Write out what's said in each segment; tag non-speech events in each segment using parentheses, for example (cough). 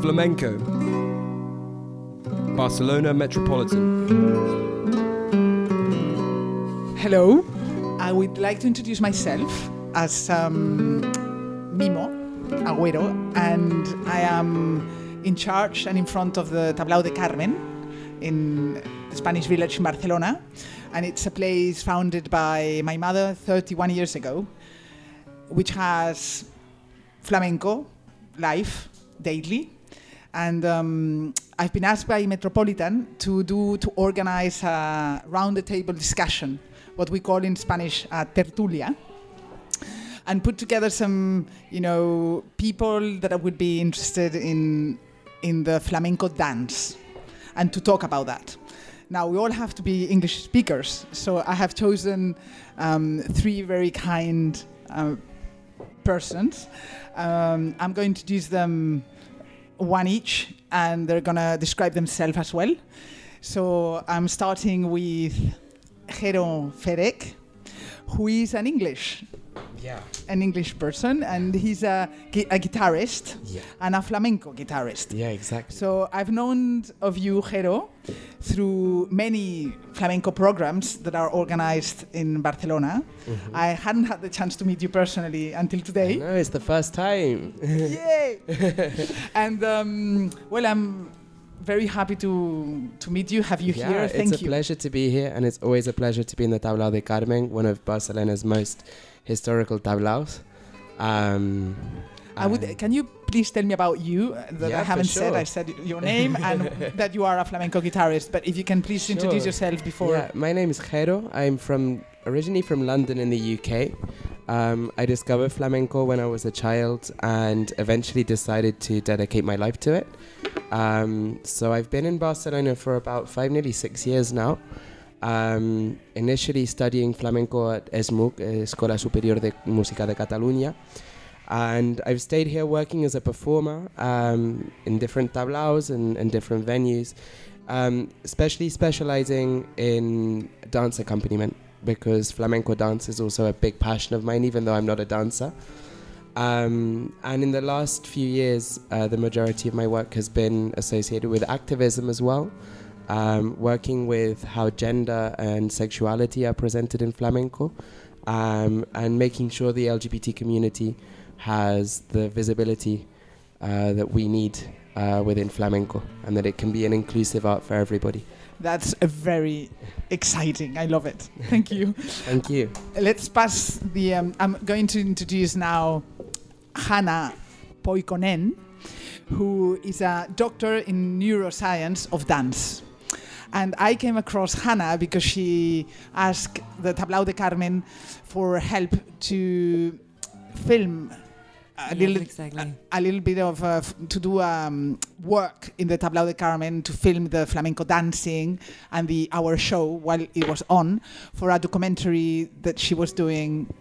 Flamenco. Barcelona Metropolitan. Hello. I would like to introduce myself as um, Mimo Agüero, and I am in charge and in front of the Tablao de Carmen in the Spanish village in Barcelona. And it's a place founded by my mother 31 years ago, which has flamenco live daily. And um, I've been asked by Metropolitan to do to organize a round the table discussion, what we call in Spanish a tertulia, and put together some, you know, people that would be interested in in the flamenco dance, and to talk about that. Now we all have to be English speakers, so I have chosen um, three very kind uh, persons. Um, I'm going to introduce them one each, and they're gonna describe themselves as well. So I'm starting with Jero Ferek, who is an English, Yeah. an English person, and he's a, a guitarist Yeah. and a flamenco guitarist. Yeah, exactly. So I've known of you, Jero, through many flamenco programs that are organized in Barcelona. I hadn't had the chance to meet you personally until today. No, it's the first time. (laughs) Yay! and um, well, I'm very happy to to meet you, have you yeah, here. Thank you. it's a you. pleasure to be here, and it's always a pleasure to be in the Tablao de Carmen, one of Barcelona's most historical tablaos. Um, I would. Can you please tell me about you uh, that Yeah, I haven't said? I said your name and (laughs) that you are a flamenco guitarist. But if you can please introduce yourself before. Yeah, my name is Jero. I'm from originally from London in the UK. Um, I discovered flamenco when I was a child and eventually decided to dedicate my life to it. Um, so I've been in Barcelona for about five, nearly six years now. Um, initially studying flamenco at ESMUC, eh, Escola Superior de Música de Catalunya, And I've stayed here working as a performer um, in different tablaos and, and different venues, um, especially specializing in dance accompaniment because flamenco dance is also a big passion of mine, even though I'm not a dancer. Um, and in the last few years, uh, the majority of my work has been associated with activism as well, um, working with how gender and sexuality are presented in flamenco, um, and making sure the LGBT community has the visibility uh, that we need uh, within flamenco, and that it can be an inclusive art for everybody. That's a very exciting. I love it. Thank you. (laughs) Thank you. Let's pass the. Um, I'm going to introduce now Hannah Poikonen, who is a doctor in neuroscience of dance. And I came across Hannah because she asked the Tablao de Carmen for help to film a Yes, little exactly. a little bit of uh, to do um, work in the Tablao de Carmen to film the flamenco dancing and the our show while it was on for a documentary that she was doing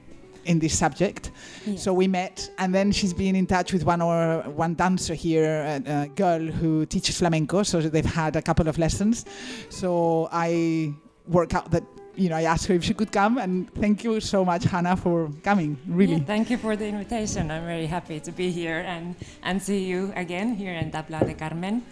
in this subject. So we met, and then she's been in touch with one or one dancer here, a, a girl who teaches flamenco. So they've had a couple of lessons. So I work out that you know I asked her if she could come, and thank you so much, Hannah, for coming. Really. Yeah, thank you for the invitation. I'm very happy to be here and, and see you again here in Tablao de Carmen.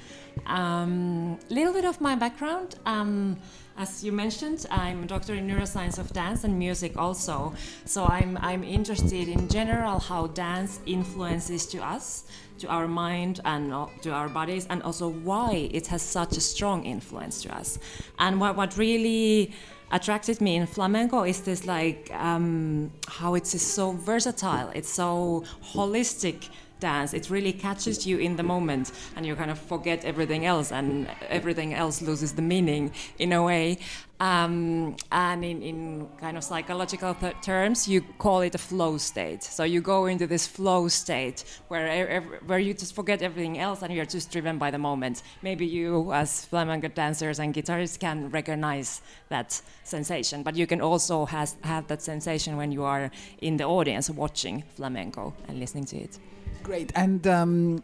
A um, little bit of my background. Um, as you mentioned, I'm a doctor in neuroscience of dance and music also. So I'm, I'm interested in general how dance influences to us, to our mind and uh, to our bodies, and also why it has such a strong influence to us. And what, what really attracted me in flamenco is this like um, how it's so versatile it's so holistic dance it really catches you in the moment and you kind of forget everything else and everything else loses the meaning in a way. Um, and in, in kind of psychological th- terms you call it a flow state. So you go into this flow state where, ev- where you just forget everything else and you're just driven by the moment. Maybe you as flamenco dancers and guitarists can recognize that sensation but you can also has, have that sensation when you are in the audience watching flamenco and listening to it Great. And um,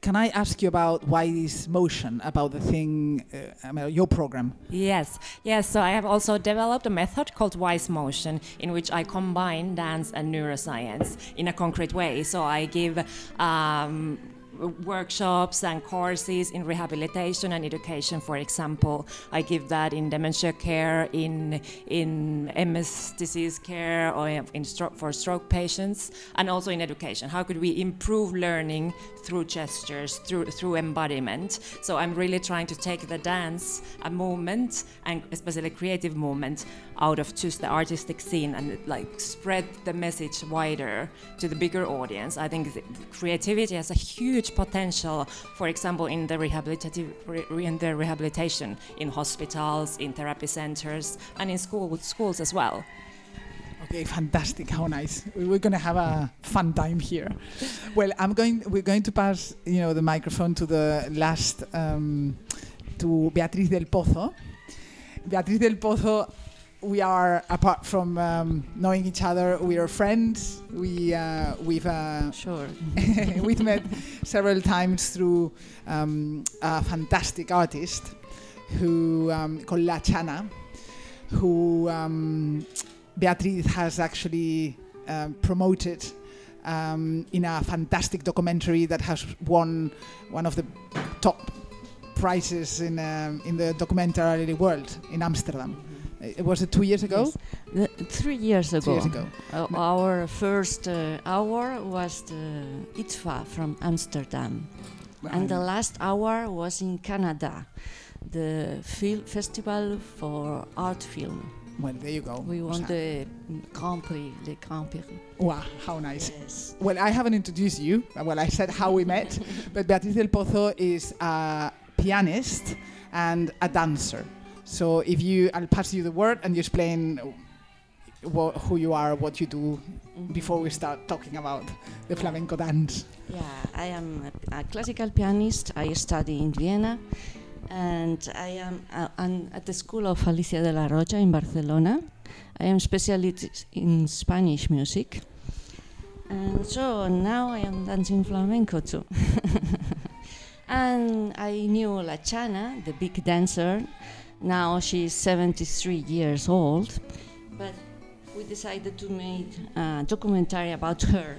can I ask you about Wise Motion, about the thing, uh, about your program? Yes, yes. So I have also developed a method called Wise Motion, in which I combine dance and neuroscience in a concrete way. So I give um, workshops and courses in rehabilitation and education. For example, I give that in dementia care, in in MS disease care, or in for stroke patients, and also in education. How could we improve learning through gestures, through through embodiment? So I'm really trying to take the dance, a movement, and especially creative movement, out of just the artistic scene and like spread the message wider to the bigger audience. I think creativity has a huge potential, for example, in the rehabilitative re- in the rehabilitation in hospitals, in therapy centers, and in school schools as well. Okay, fantastic. How nice. We're going to have a fun time here. Well, I'm going. We're going to pass, you know, the microphone to the last um, to Beatriz del Pozo. Beatriz del Pozo we are apart from um, knowing each other we are friends we uh, we've uh, sure (laughs) we've met several times through um, a fantastic artist who um, called La Chana who um, Beatriz has actually um, promoted um, in a fantastic documentary that has won one of the top prizes in um, in the documentary world in Amsterdam. Uh, was it two years ago? Yes. The, three years ago. Three years ago. Uh, our first uh, hour was the IDFA from Amsterdam, and the last hour was in Canada, the film festival for art film. Well, there you go. We won the Grand Prix, the Grand Prix. Wow, how nice. Yes. Well, I haven't introduced you. Well, I said how we met, (laughs) but Beatriz del Pozo is a pianist and a dancer. So if you, I'll pass you the word and you explain what, who you are, what you do, Mm-hmm. before we start talking about the flamenco dance. Yeah, I am a, a classical pianist. I study in Vienna, and I am uh, at the school of Alicia de Larrocha in Barcelona. I am specialist in Spanish music, and so now I am dancing flamenco too. (laughs) and I knew La Chana, the big dancer. Now she's 73 years old, but we decided to make a documentary about her.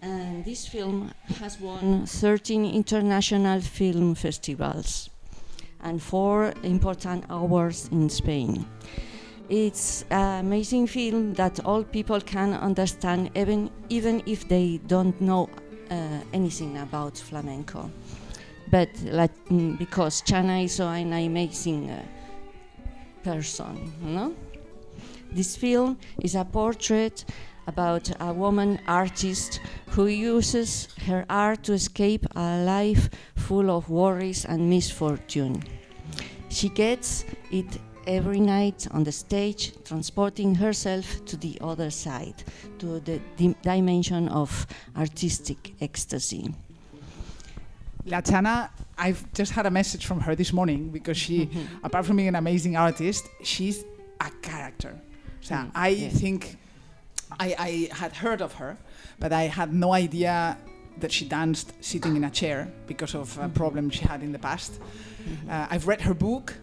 And this film has won 13 international film festivals and four important awards in Spain. It's an amazing film that all people can understand, even, even if they don't know uh, anything about flamenco. But mm, because Chana is so an amazing uh, person, know? This film is a portrait about a woman artist who uses her art to escape a life full of worries and misfortune. She gets it every night on the stage, transporting herself to the other side, to the dim- dimension of artistic ecstasy. La Chana, I've just had a message from her this morning because she, apart from being an amazing artist, she's a character. So Mm, I yeah. think I, I had heard of her, but I had no idea that she danced sitting in a chair because of a problem she had in the past. Uh, I've read her book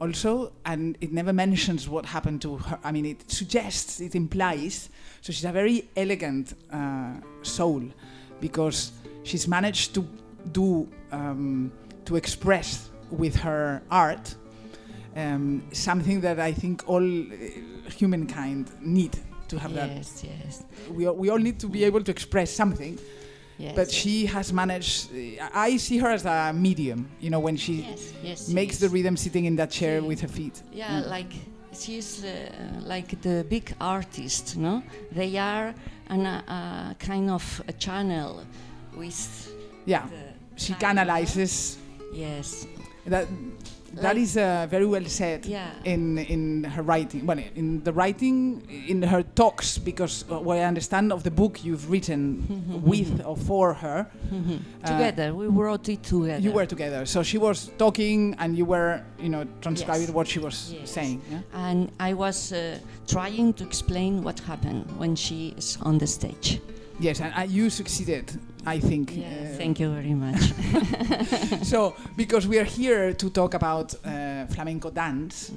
also, and it never mentions what happened to her. I mean, it suggests, it implies. So she's a very elegant uh, soul because she's managed to do, um, to express with her art um, something that I think all uh, humankind need to have that. Yes, yes, We, all- we all need to be able to express something, yes. but she has managed. I see her as a medium, you know, when she yes, yes, makes yes. the rhythm sitting in that chair with her feet. Yeah, Mm. like she's uh, like the big artist, no? They are an, uh, a kind of a channel with Yeah, she canalizes. Yes. That that Like- is uh, very well said. Yeah. in in her writing well in the writing in her talks because uh, what i understand of the book you've written (laughs) with or for her. (laughs) Uh, together, we wrote it together. you were together so she was talking and you were you know transcribing Yes. what she was Yes. saying yeah? and I was uh, trying to explain what happened when she is on the stage. Yes, and uh, you succeeded, I think. Yeah, uh, thank you very much. (laughs) so, because we are here to talk about uh, flamenco dance,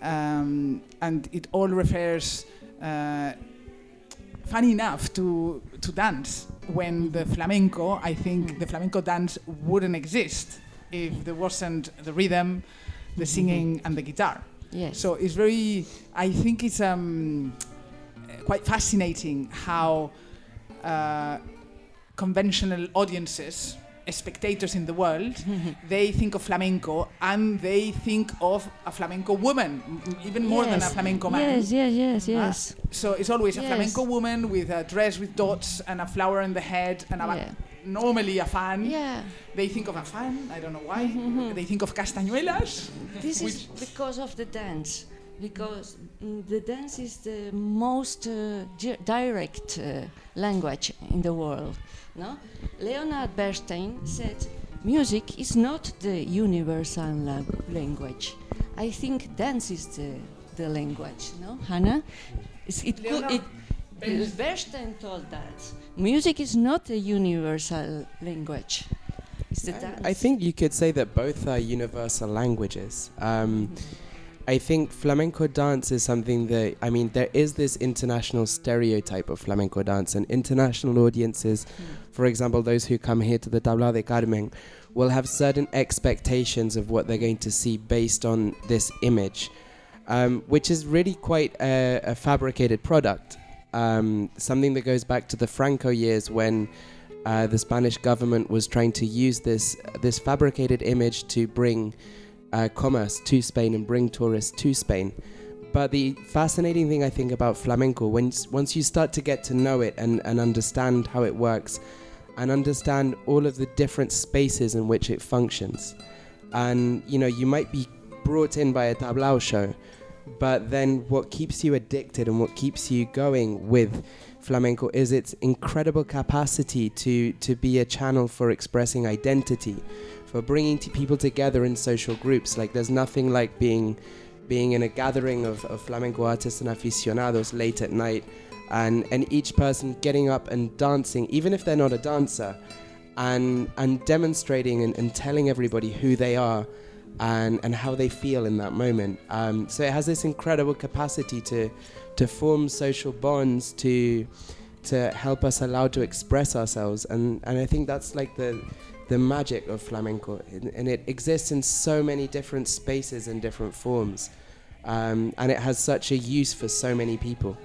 um, and it all refers, uh, funny enough, to to dance. When the flamenco, I think the flamenco dance wouldn't exist if there wasn't the rhythm, the singing, and the guitar. yes. So it's very, I think it's um, quite fascinating how uh, conventional audiences, spectators in the world, (laughs) they think of flamenco and they think of a flamenco woman, even more than a flamenco man. Yes, yes, yes, Ah, yes. So it's always a flamenco woman with a dress with dots and a flower in the head and a, Yeah. normally a fan. Yeah. They think of a fan, I don't know why. Mhm. They think of castañuelas. This is because of the dance. Because mm, the dance is the most uh, di- direct uh, language in the world. No, Leonard Bernstein said, "Music is not the universal la- language. I think dance is the, the language." No, Hannah, It's- it could, it, Bernstein told that music is not a universal language. It's the dance. I think you could say that both are universal languages. Um, I think flamenco dance is something that, I mean, there is this international stereotype of flamenco dance, and international audiences, for example, those who come here to the Tablao de Carmen, will have certain expectations of what they're going to see based on this image, um, which is really quite a, a fabricated product. Um, something that goes back to the Franco years when uh, the Spanish government was trying to use this this fabricated image to bring uh, commerce to Spain and bring tourists to Spain. But the fascinating thing I think about flamenco, when once you start to get to know it and, and understand how it works, and understand all of the different spaces in which it functions, and you know you might be brought in by a tablao show, but then what keeps you addicted and what keeps you going with flamenco is its incredible capacity to to be a channel for expressing identity for bringing t- people together in social groups. Like there's nothing like being being in a gathering of, of flamenco artists and aficionados late at night and and each person getting up and dancing even if they're not a dancer and and demonstrating and, and telling everybody who they are and and how they feel in that moment. Um, so it has this incredible capacity to to form social bonds to to help us allow to express ourselves. And and I think that's like the the magic of flamenco and, it exists in so many different spaces and different forms. Um, and it has such a use for so many people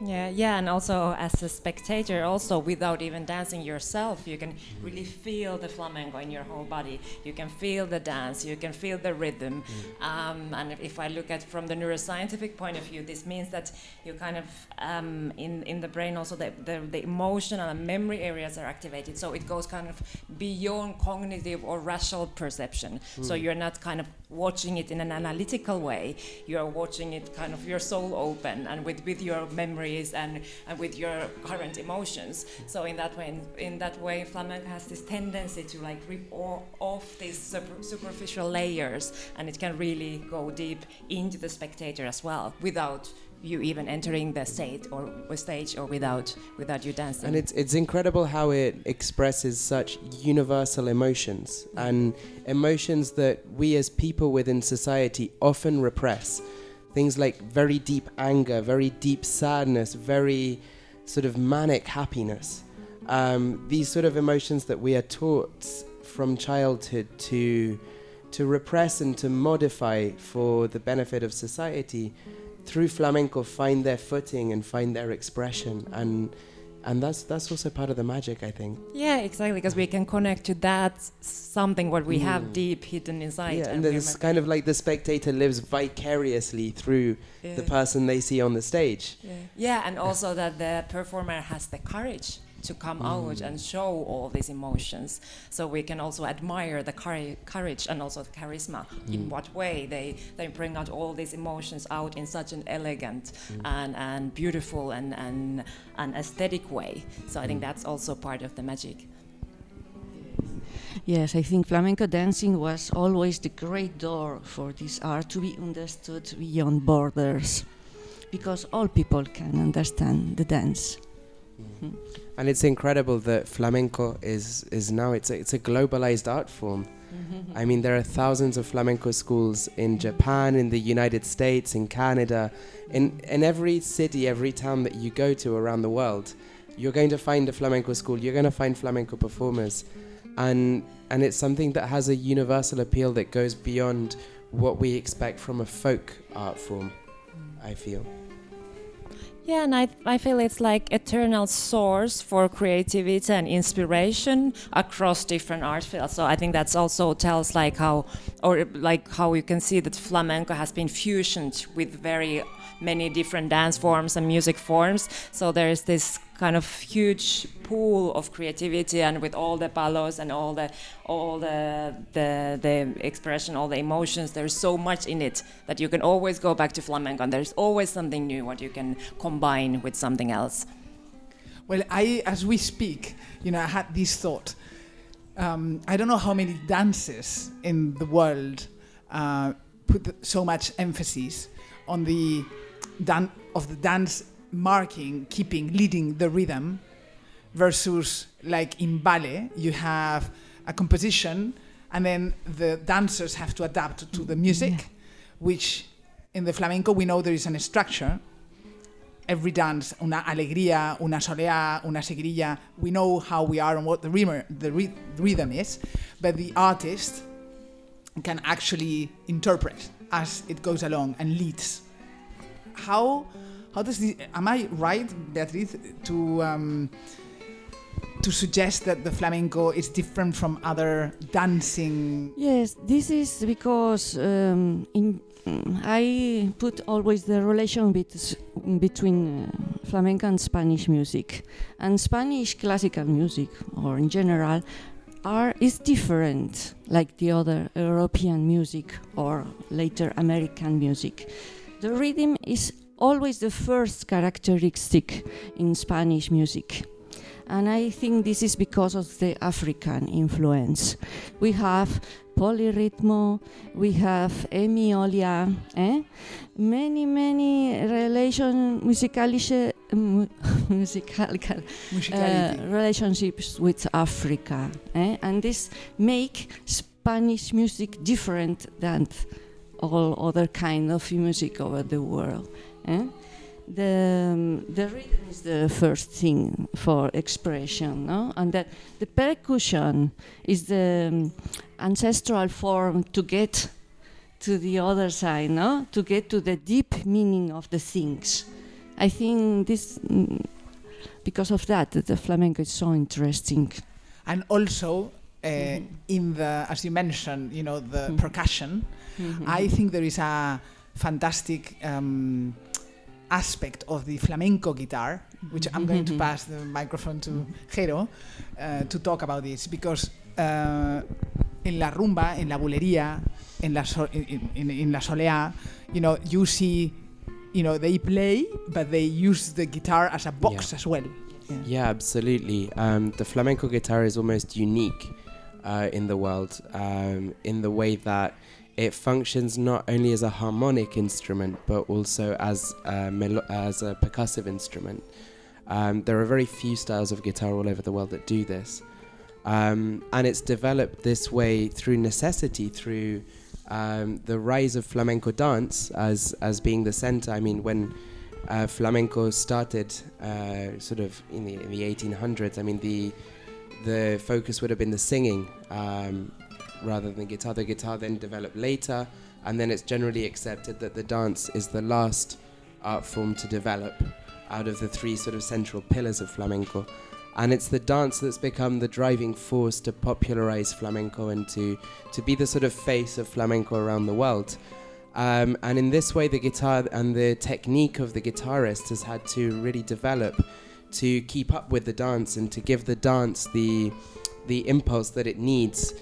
Yeah, yeah, and also as a spectator, also without even dancing yourself, you can really feel the flamenco in your whole body. You can feel the dance, you can feel the rhythm. Um, and if, I look at from the neuroscientific point of view, this means that you kind of um, in in the brain also the, the the emotional and memory areas are activated, so it goes kind of beyond cognitive or rational perception. So you're not kind of watching it in an analytical way. You are watching it kind of your soul open and with with your memories and, and with your current emotions. So in that way, in, that way, flamenco has this tendency to like rip off these super, superficial layers, and it can really go deep into the spectator as well, without you even entering the state or stage or without without you dancing. And it's it's incredible how it expresses such universal emotions mm. and emotions that we as people within society often repress. Things like very deep anger, very deep sadness, very sort of manic happiness. Um, these sort of emotions that we are taught from childhood to to repress and to modify for the benefit of society through flamenco find their footing and find their expression and and that's that's also part of the magic I think yeah, exactly, because we can connect to that something what we have Mm. deep hidden inside. yeah and then it's kind of like the spectator lives vicariously through the person they see on the stage Yeah. yeah, and also that the performer has the courage to come out mm. and show all these emotions. So we can also admire the courage and also the charisma. In mm. what way they, they bring out all these emotions out in such an elegant mm. and, and beautiful and, and, and aesthetic way. So I think that's also part of the magic. Yes, I think flamenco dancing was always the great door for this art to be understood beyond borders, because all people can understand the dance. Mhm. And it's incredible that flamenco is is now it's a, it's a globalized art form. Mm-hmm. I mean, there are thousands of flamenco schools in mm-hmm. Japan, in the United States, in Canada, in in every city, every town that you go to around the world. You're going to find a flamenco school. You're going to find flamenco performers, and and it's something that has a universal appeal that goes beyond what we expect from a folk art form. Mm. I feel. Yeah, and I, I feel it's like eternal source for creativity and inspiration across different art fields. So I think that's also tells like how, or like how you can see that flamenco has been fusioned with very many different dance forms and music forms. So there's this kind of huge pool of creativity, and with all the palos and all the all the the the expression, all the emotions, there's so much in it that you can always go back to flamenco, and there's always something new what you can combine with something else. Well, I, as we speak, you know, I had this thought. Um, I don't know how many dances in the world uh, put so much emphasis on the dan- of the dance marking, keeping, leading the rhythm, versus like in ballet, you have a composition, and then the dancers have to adapt to the music, which in the flamenco we know there is a structure every dance, una alegría, una soleá, una seguirilla, we know how we are and what the, rhythm, the rhythm is, but the artist can actually interpret as it goes along and leads. How, how does this, am I right, Beatriz, to, um, to suggest that the flamenco is different from other dancing? Yes, this is because um, in, I put always the relation bet- between uh, flamenco and Spanish music, and Spanish classical music, or in general, are is different like the other European music or later American music. The rhythm is always the first characteristic in Spanish music. And I think this is because of the African influence. We have polyrhythmo, we have emiolia, eh? many, many relation musicalische, mu- (laughs) musical, (laughs) uh, relationships with Africa. Eh? And this make Spanish music different than all other kind of music over the world. Eh? The, um, the rhythm is the first thing for expression, no? and that the percussion is the um, ancestral form to get to the other side, no? to get to the deep meaning of the things. I think this, mm, because of that, the flamenco is so interesting. and also uh, Mhm. in the as you mentioned you know the Mhm. percussion Mhm. i think there is a fantastic um, aspect of the flamenco guitar which i'm going to Mhm. pass the microphone to jero uh, to talk about this because uh, en la rumba in la bulería en la so- in, in, in la soleá you know you see you know they play but they use the guitar as a box Yeah. as well Yeah, absolutely. Um, the flamenco guitar is almost unique uh, in the world um, in the way that it functions not only as a harmonic instrument but also as a, as a percussive instrument. Um, there are very few styles of guitar all over the world that do this. Um, and it's developed this way through necessity, through um, the rise of flamenco dance as, as being the center. I mean, when uh, flamenco started uh, sort of in the, in the 1800s. I mean, the the focus would have been the singing um, rather than guitar. The guitar then developed later, and then it's generally accepted that the dance is the last art form to develop out of the three sort of central pillars of flamenco. And it's the dance that's become the driving force to popularize flamenco and to, to be the sort of face of flamenco around the world. Um, and in this way, the guitar and the technique of the guitarist has had to really develop to keep up with the dance and to give the dance the the impulse that it needs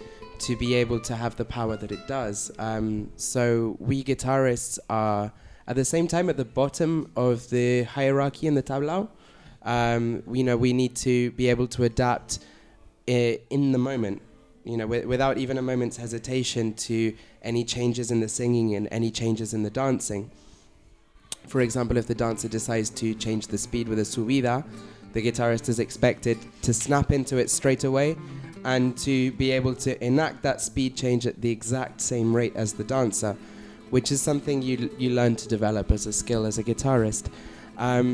to be able to have the power that it does. Um, so we guitarists are at the same time at the bottom of the hierarchy in the tablao. Um, you know, we need to be able to adapt i- in the moment. You know, wi- without even a moment's hesitation to any changes in the singing and any changes in the dancing. For example, if the dancer decides to change the speed with a subida, the guitarist is expected to snap into it straight away and to be able to enact that speed change at the exact same rate as the dancer, which is something you, you learn to develop as a skill as a guitarist. Um,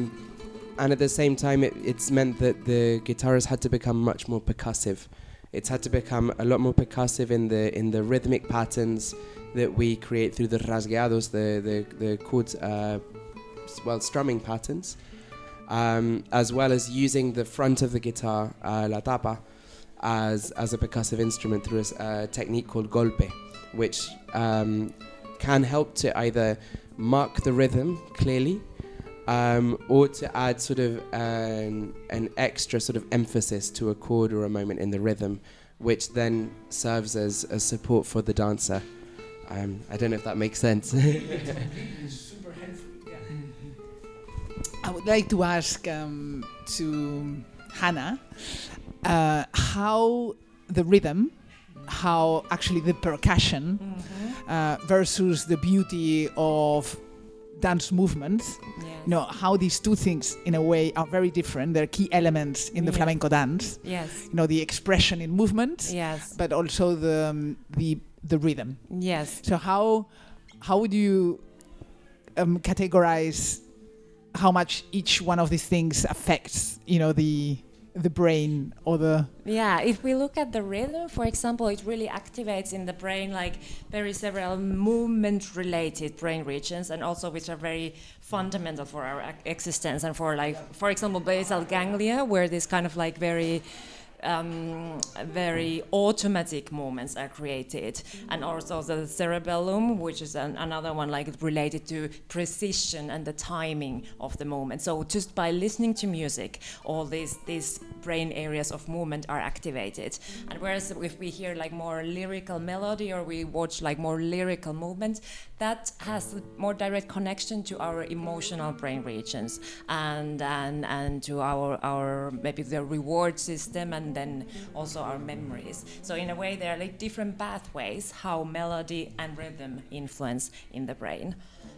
and at the same time, it, it's meant that the guitarist had to become much more percussive. It's had to become a lot more percussive in the in the rhythmic patterns that we create through the rasgueados, the the the chords, uh, well, strumming patterns, um, as well as using the front of the guitar, uh, la tapa, as as a percussive instrument through a technique called golpe, which um, can help to either mark the rhythm clearly um, or to add sort of an, an extra sort of emphasis to a chord or a moment in the rhythm, which then serves as a support for the dancer. Um, I don't know if that makes sense. (laughs) I would like to ask um, to Hannah uh, how the rhythm, how actually the percussion uh, versus the beauty of dance movements. Yes. You know how these two things, in a way, are very different. They're key elements in the Yeah. flamenco dance. Yes. You know the expression in movement, Yes. but also the um, the the rhythm. Yes. So how how would you um, categorize how much each one of these things affects you know the the brain or the Yeah, if we look at the rhythm, for example, it really activates in the brain like very several movement related brain regions and also which are very fundamental for our existence and for like for example basal ganglia where this kind of like very um, very automatic movements are created, and also the cerebellum, which is an, another one like related to precision and the timing of the movement. So just by listening to music, all these these brain areas of movement are activated. And whereas if we hear like more lyrical melody or we watch like more lyrical movement, that has more direct connection to our emotional brain regions and and and to our our maybe the reward system and then also our memories. So in a way, there are like different pathways how melody and rhythm influence in the brain.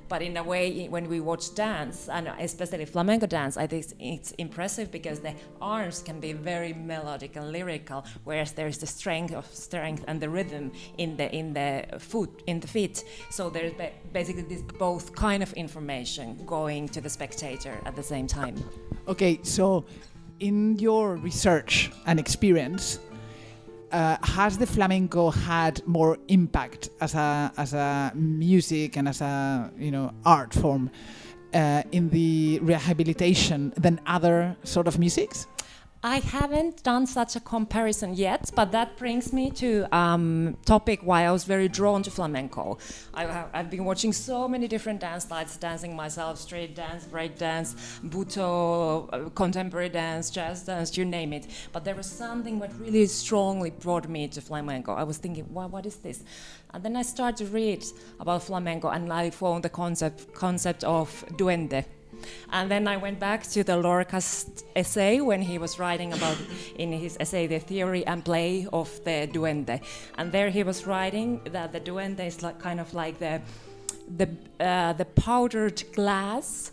But in a way, when we watch dance, and especially flamenco dance, I think it's impressive because the arms can be very melodic and lyrical, whereas there's the strength of strength and the rhythm in the in the foot in the feet. So there's basically this both kind of information going to the spectator at the same time. okay so in your research and experience uh, has the flamenco had more impact as a as a music and as a you know art form uh, in the rehabilitation than other sort of musics I haven't done such a comparison yet, but that brings me to um, topic why I was very drawn to flamenco. I, have- I've been watching so many different dance styles, dancing myself, street dance, break dance, butoh, uh, contemporary dance, jazz dance, you name it. But there was something that really strongly brought me to flamenco. I was thinking, well, what is this? And then I started to read about flamenco, and I found the concept concept of duende. And then I went back to the Lorca's essay when he was writing about, in his essay, the theory and play of the duende. And there he was writing that the duende is like kind of like the, the, uh, the powdered glass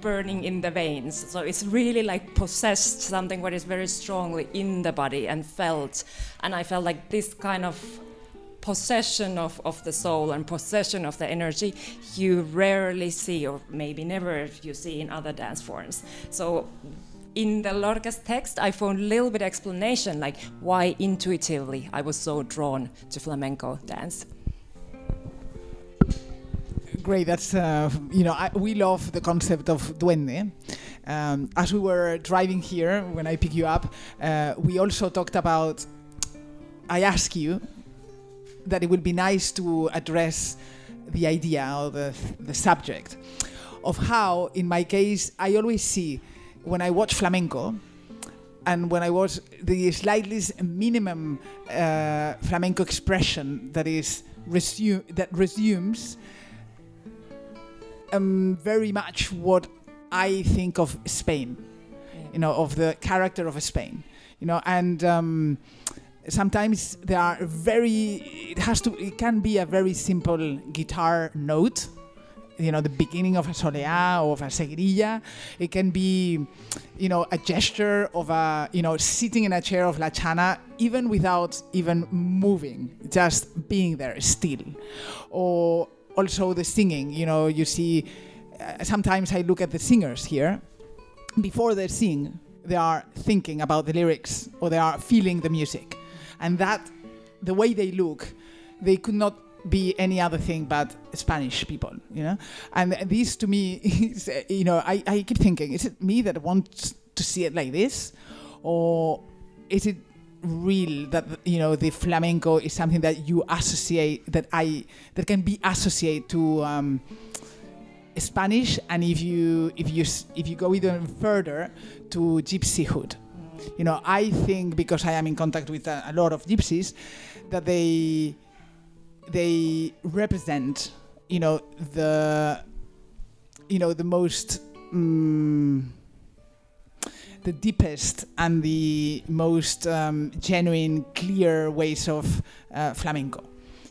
burning in the veins. So it's really like possessed something what is very strongly in the body and felt. And I felt like this kind of possession of, of the soul and possession of the energy you rarely see or maybe never you see in other dance forms so in the Lorca's text i found a little bit explanation like why intuitively i was so drawn to flamenco dance Great. That's uh, you know I, we love the concept of duende. Um, as we were driving here when I pick you up, uh, we also talked about. I ask you that it would be nice to address the idea or the the subject of how, in my case, I always see when I watch flamenco. And when I watch the slightly minimum uh, flamenco expression that is resume that resumes um, very much what I think of Spain, you know, of the character of Spain, you know, and um, sometimes there are very, it has to, it can be a very simple guitar note you know the beginning of a soleá or of a seguirilla. It can be, you know, a gesture of a you know sitting in a chair of La Chana even without even moving, just being there still, or also the singing. You know, you see. Uh, sometimes I look at the singers here. Before they sing, they are thinking about the lyrics or they are feeling the music, and that the way they look, they could not be any other thing but Spanish people, you know. And this to me (laughs) is, you know, I, I keep thinking, is it me that wants to see it like this, or is it real that you know the flamenco is something that you associate that I that can be associated to. Um, Spanish, and if you if you if you go even further to gypsyhood, you know, I think because I am in contact with a, a lot of gypsies, that they they represent, you know, the you know the most mm, the deepest and the most um, genuine, clear ways of uh, flamenco.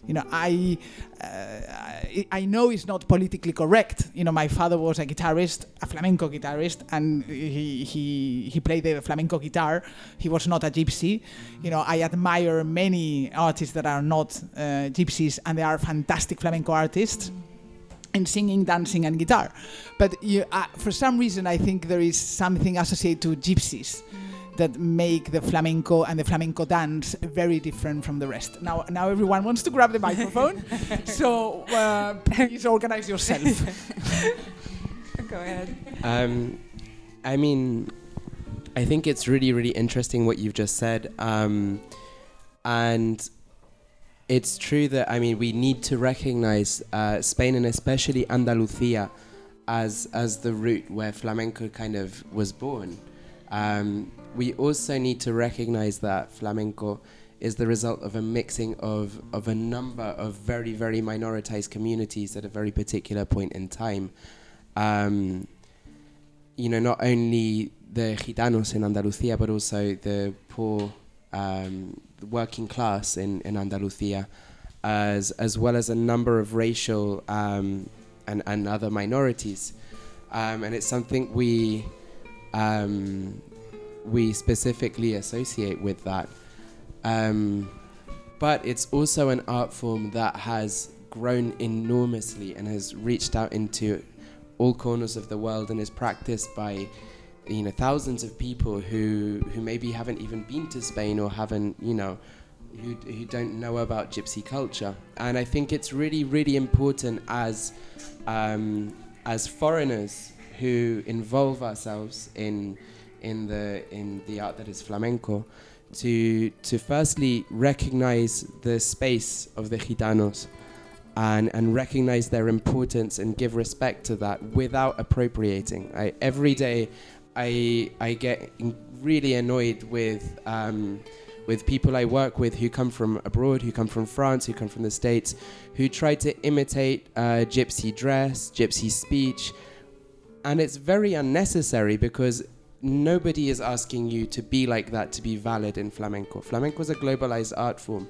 You know, I, uh, I know it's not politically correct. You know, my father was a guitarist, a flamenco guitarist, and he he he played the flamenco guitar. He was not a gypsy. You know, I admire many artists that are not uh, gypsies, and they are fantastic flamenco artists in singing, dancing, and guitar. But you, uh, for some reason, I think there is something associated to gypsies that make the flamenco and the flamenco dance very different from the rest. Now, now everyone wants to grab the microphone, (laughs) so uh, please organize yourself. (laughs) Go ahead. Um, I mean, I think it's really, really interesting what you've just said. Um, and it's true that, I mean, we need to recognize uh, Spain and especially Andalusia as, as the route where flamenco kind of was born. Um, we also need to recognize that flamenco is the result of a mixing of, of a number of very, very minoritized communities at a very particular point in time. Um, you know, not only the gitanos in Andalusia, but also the poor um, working class in, in Andalusia, as, as well as a number of racial um, and, and other minorities. Um, and it's something we, um, we specifically associate with that. Um, but it's also an art form that has grown enormously and has reached out into all corners of the world and is practiced by you know thousands of people who who maybe haven't even been to Spain or haven't you know who, who don't know about gypsy culture and I think it's really really important as um, as foreigners who involve ourselves in in the in the art that is flamenco to to firstly recognize the space of the gitanos and, and recognize their importance and give respect to that without appropriating. I, every day, I, I get really annoyed with, um, with people I work with who come from abroad, who come from France, who come from the States, who try to imitate uh, gypsy dress, gypsy speech. And it's very unnecessary because nobody is asking you to be like that to be valid in flamenco. Flamenco is a globalized art form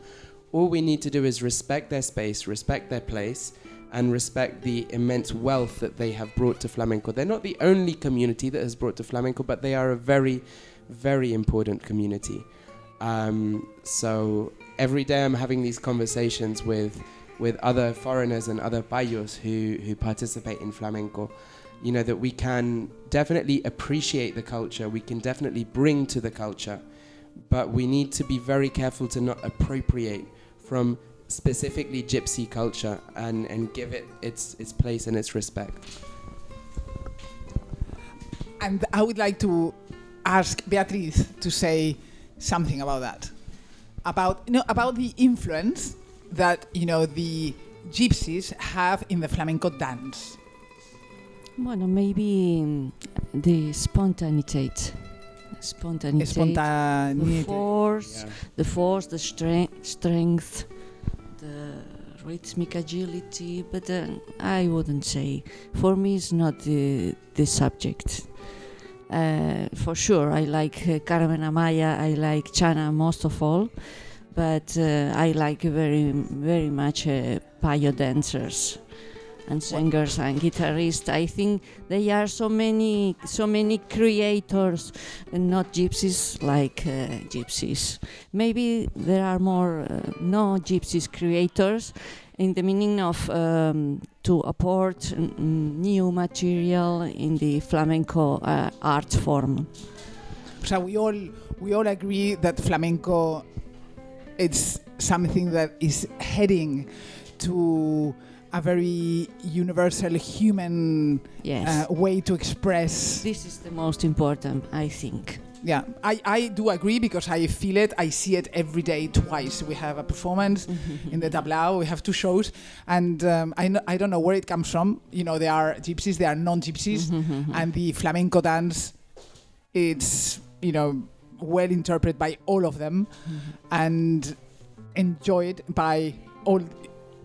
all we need to do is respect their space, respect their place, and respect the immense wealth that they have brought to flamenco. They're not the only community that has brought to flamenco, but they are a very, very important community. Um, so every day I'm having these conversations with with other foreigners and other payos who who participate in flamenco. You know that we can definitely appreciate the culture. We can definitely bring to the culture, but we need to be very careful to not appropriate from specifically gypsy culture and, and give it its, its place and its respect. and I would like to ask Beatriz to say something about that, about you know about the influence that you know the gypsies have in the flamenco dance. Bueno, maybe mm, the spontaneity. Spontaneity. the Spontaneity. force, the force, the strength, strength, the rhythmic agility. But uh, I wouldn't say. For me, it's not the the subject. Uh, for sure, I like uh, Carmen Amaya. I like Chana most of all, but uh, I like very very much uh, payo dancers. And singers and guitarists. I think there are so many, so many creators, and not gypsies like uh, gypsies. Maybe there are more uh, no gypsies creators, in the meaning of um, to apport new material in the flamenco uh, art form. So we all we all agree that flamenco it's something that is heading to a very universal human Yes. uh, way to express. this is the most important, I think. Yeah, I, I do agree because I feel it. I see it every day twice. We have a performance (laughs) in the Tablao. We have two shows, and um, I, kn- I don't know where it comes from. You know, there are gypsies, there are non-gypsies, (laughs) and the flamenco dance, it's you know well interpreted by all of them, (laughs) and enjoyed by all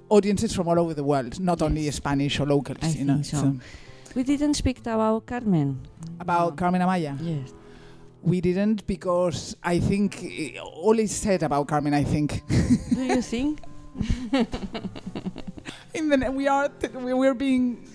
audiences from all over the world, not only Spanish or locals. I you know, think so. We didn't speak about Carmen. about Carmen Amaya. Yes. We didn't because I think eh, all is said about Carmen. I think Do you think? (laughs) in the we are we we're being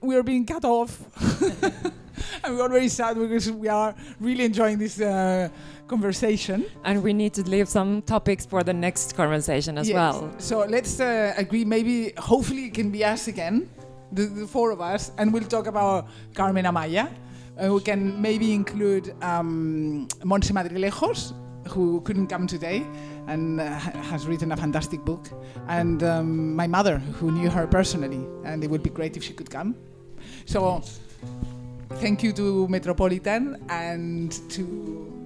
we are being cut off, (laughs) (laughs) are very sad because we are really enjoying this uh, conversation. And we need to leave some topics for the next conversation as Yes. well. So let's uh, agree. Maybe hopefully it can be us again, the, the four of us, and we'll talk about Carmen Amaya. Uh, we can maybe include um, Montse Madridejos, who couldn't come today and uh, has written a fantastic book, and um, my mother, who knew her personally, and it would be great if she could come. So thank you to Metropolitan and to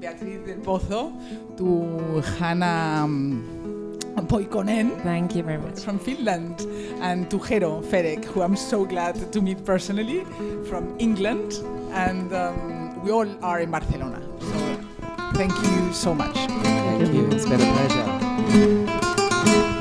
Beatriz del Pozo, to Hannah um, Poikonen Thank you very much. from Finland, and to Hero Ferek, who I'm so glad to meet personally from England, and um, we all are in Barcelona. So thank you so much. Thank you. It's been a pleasure.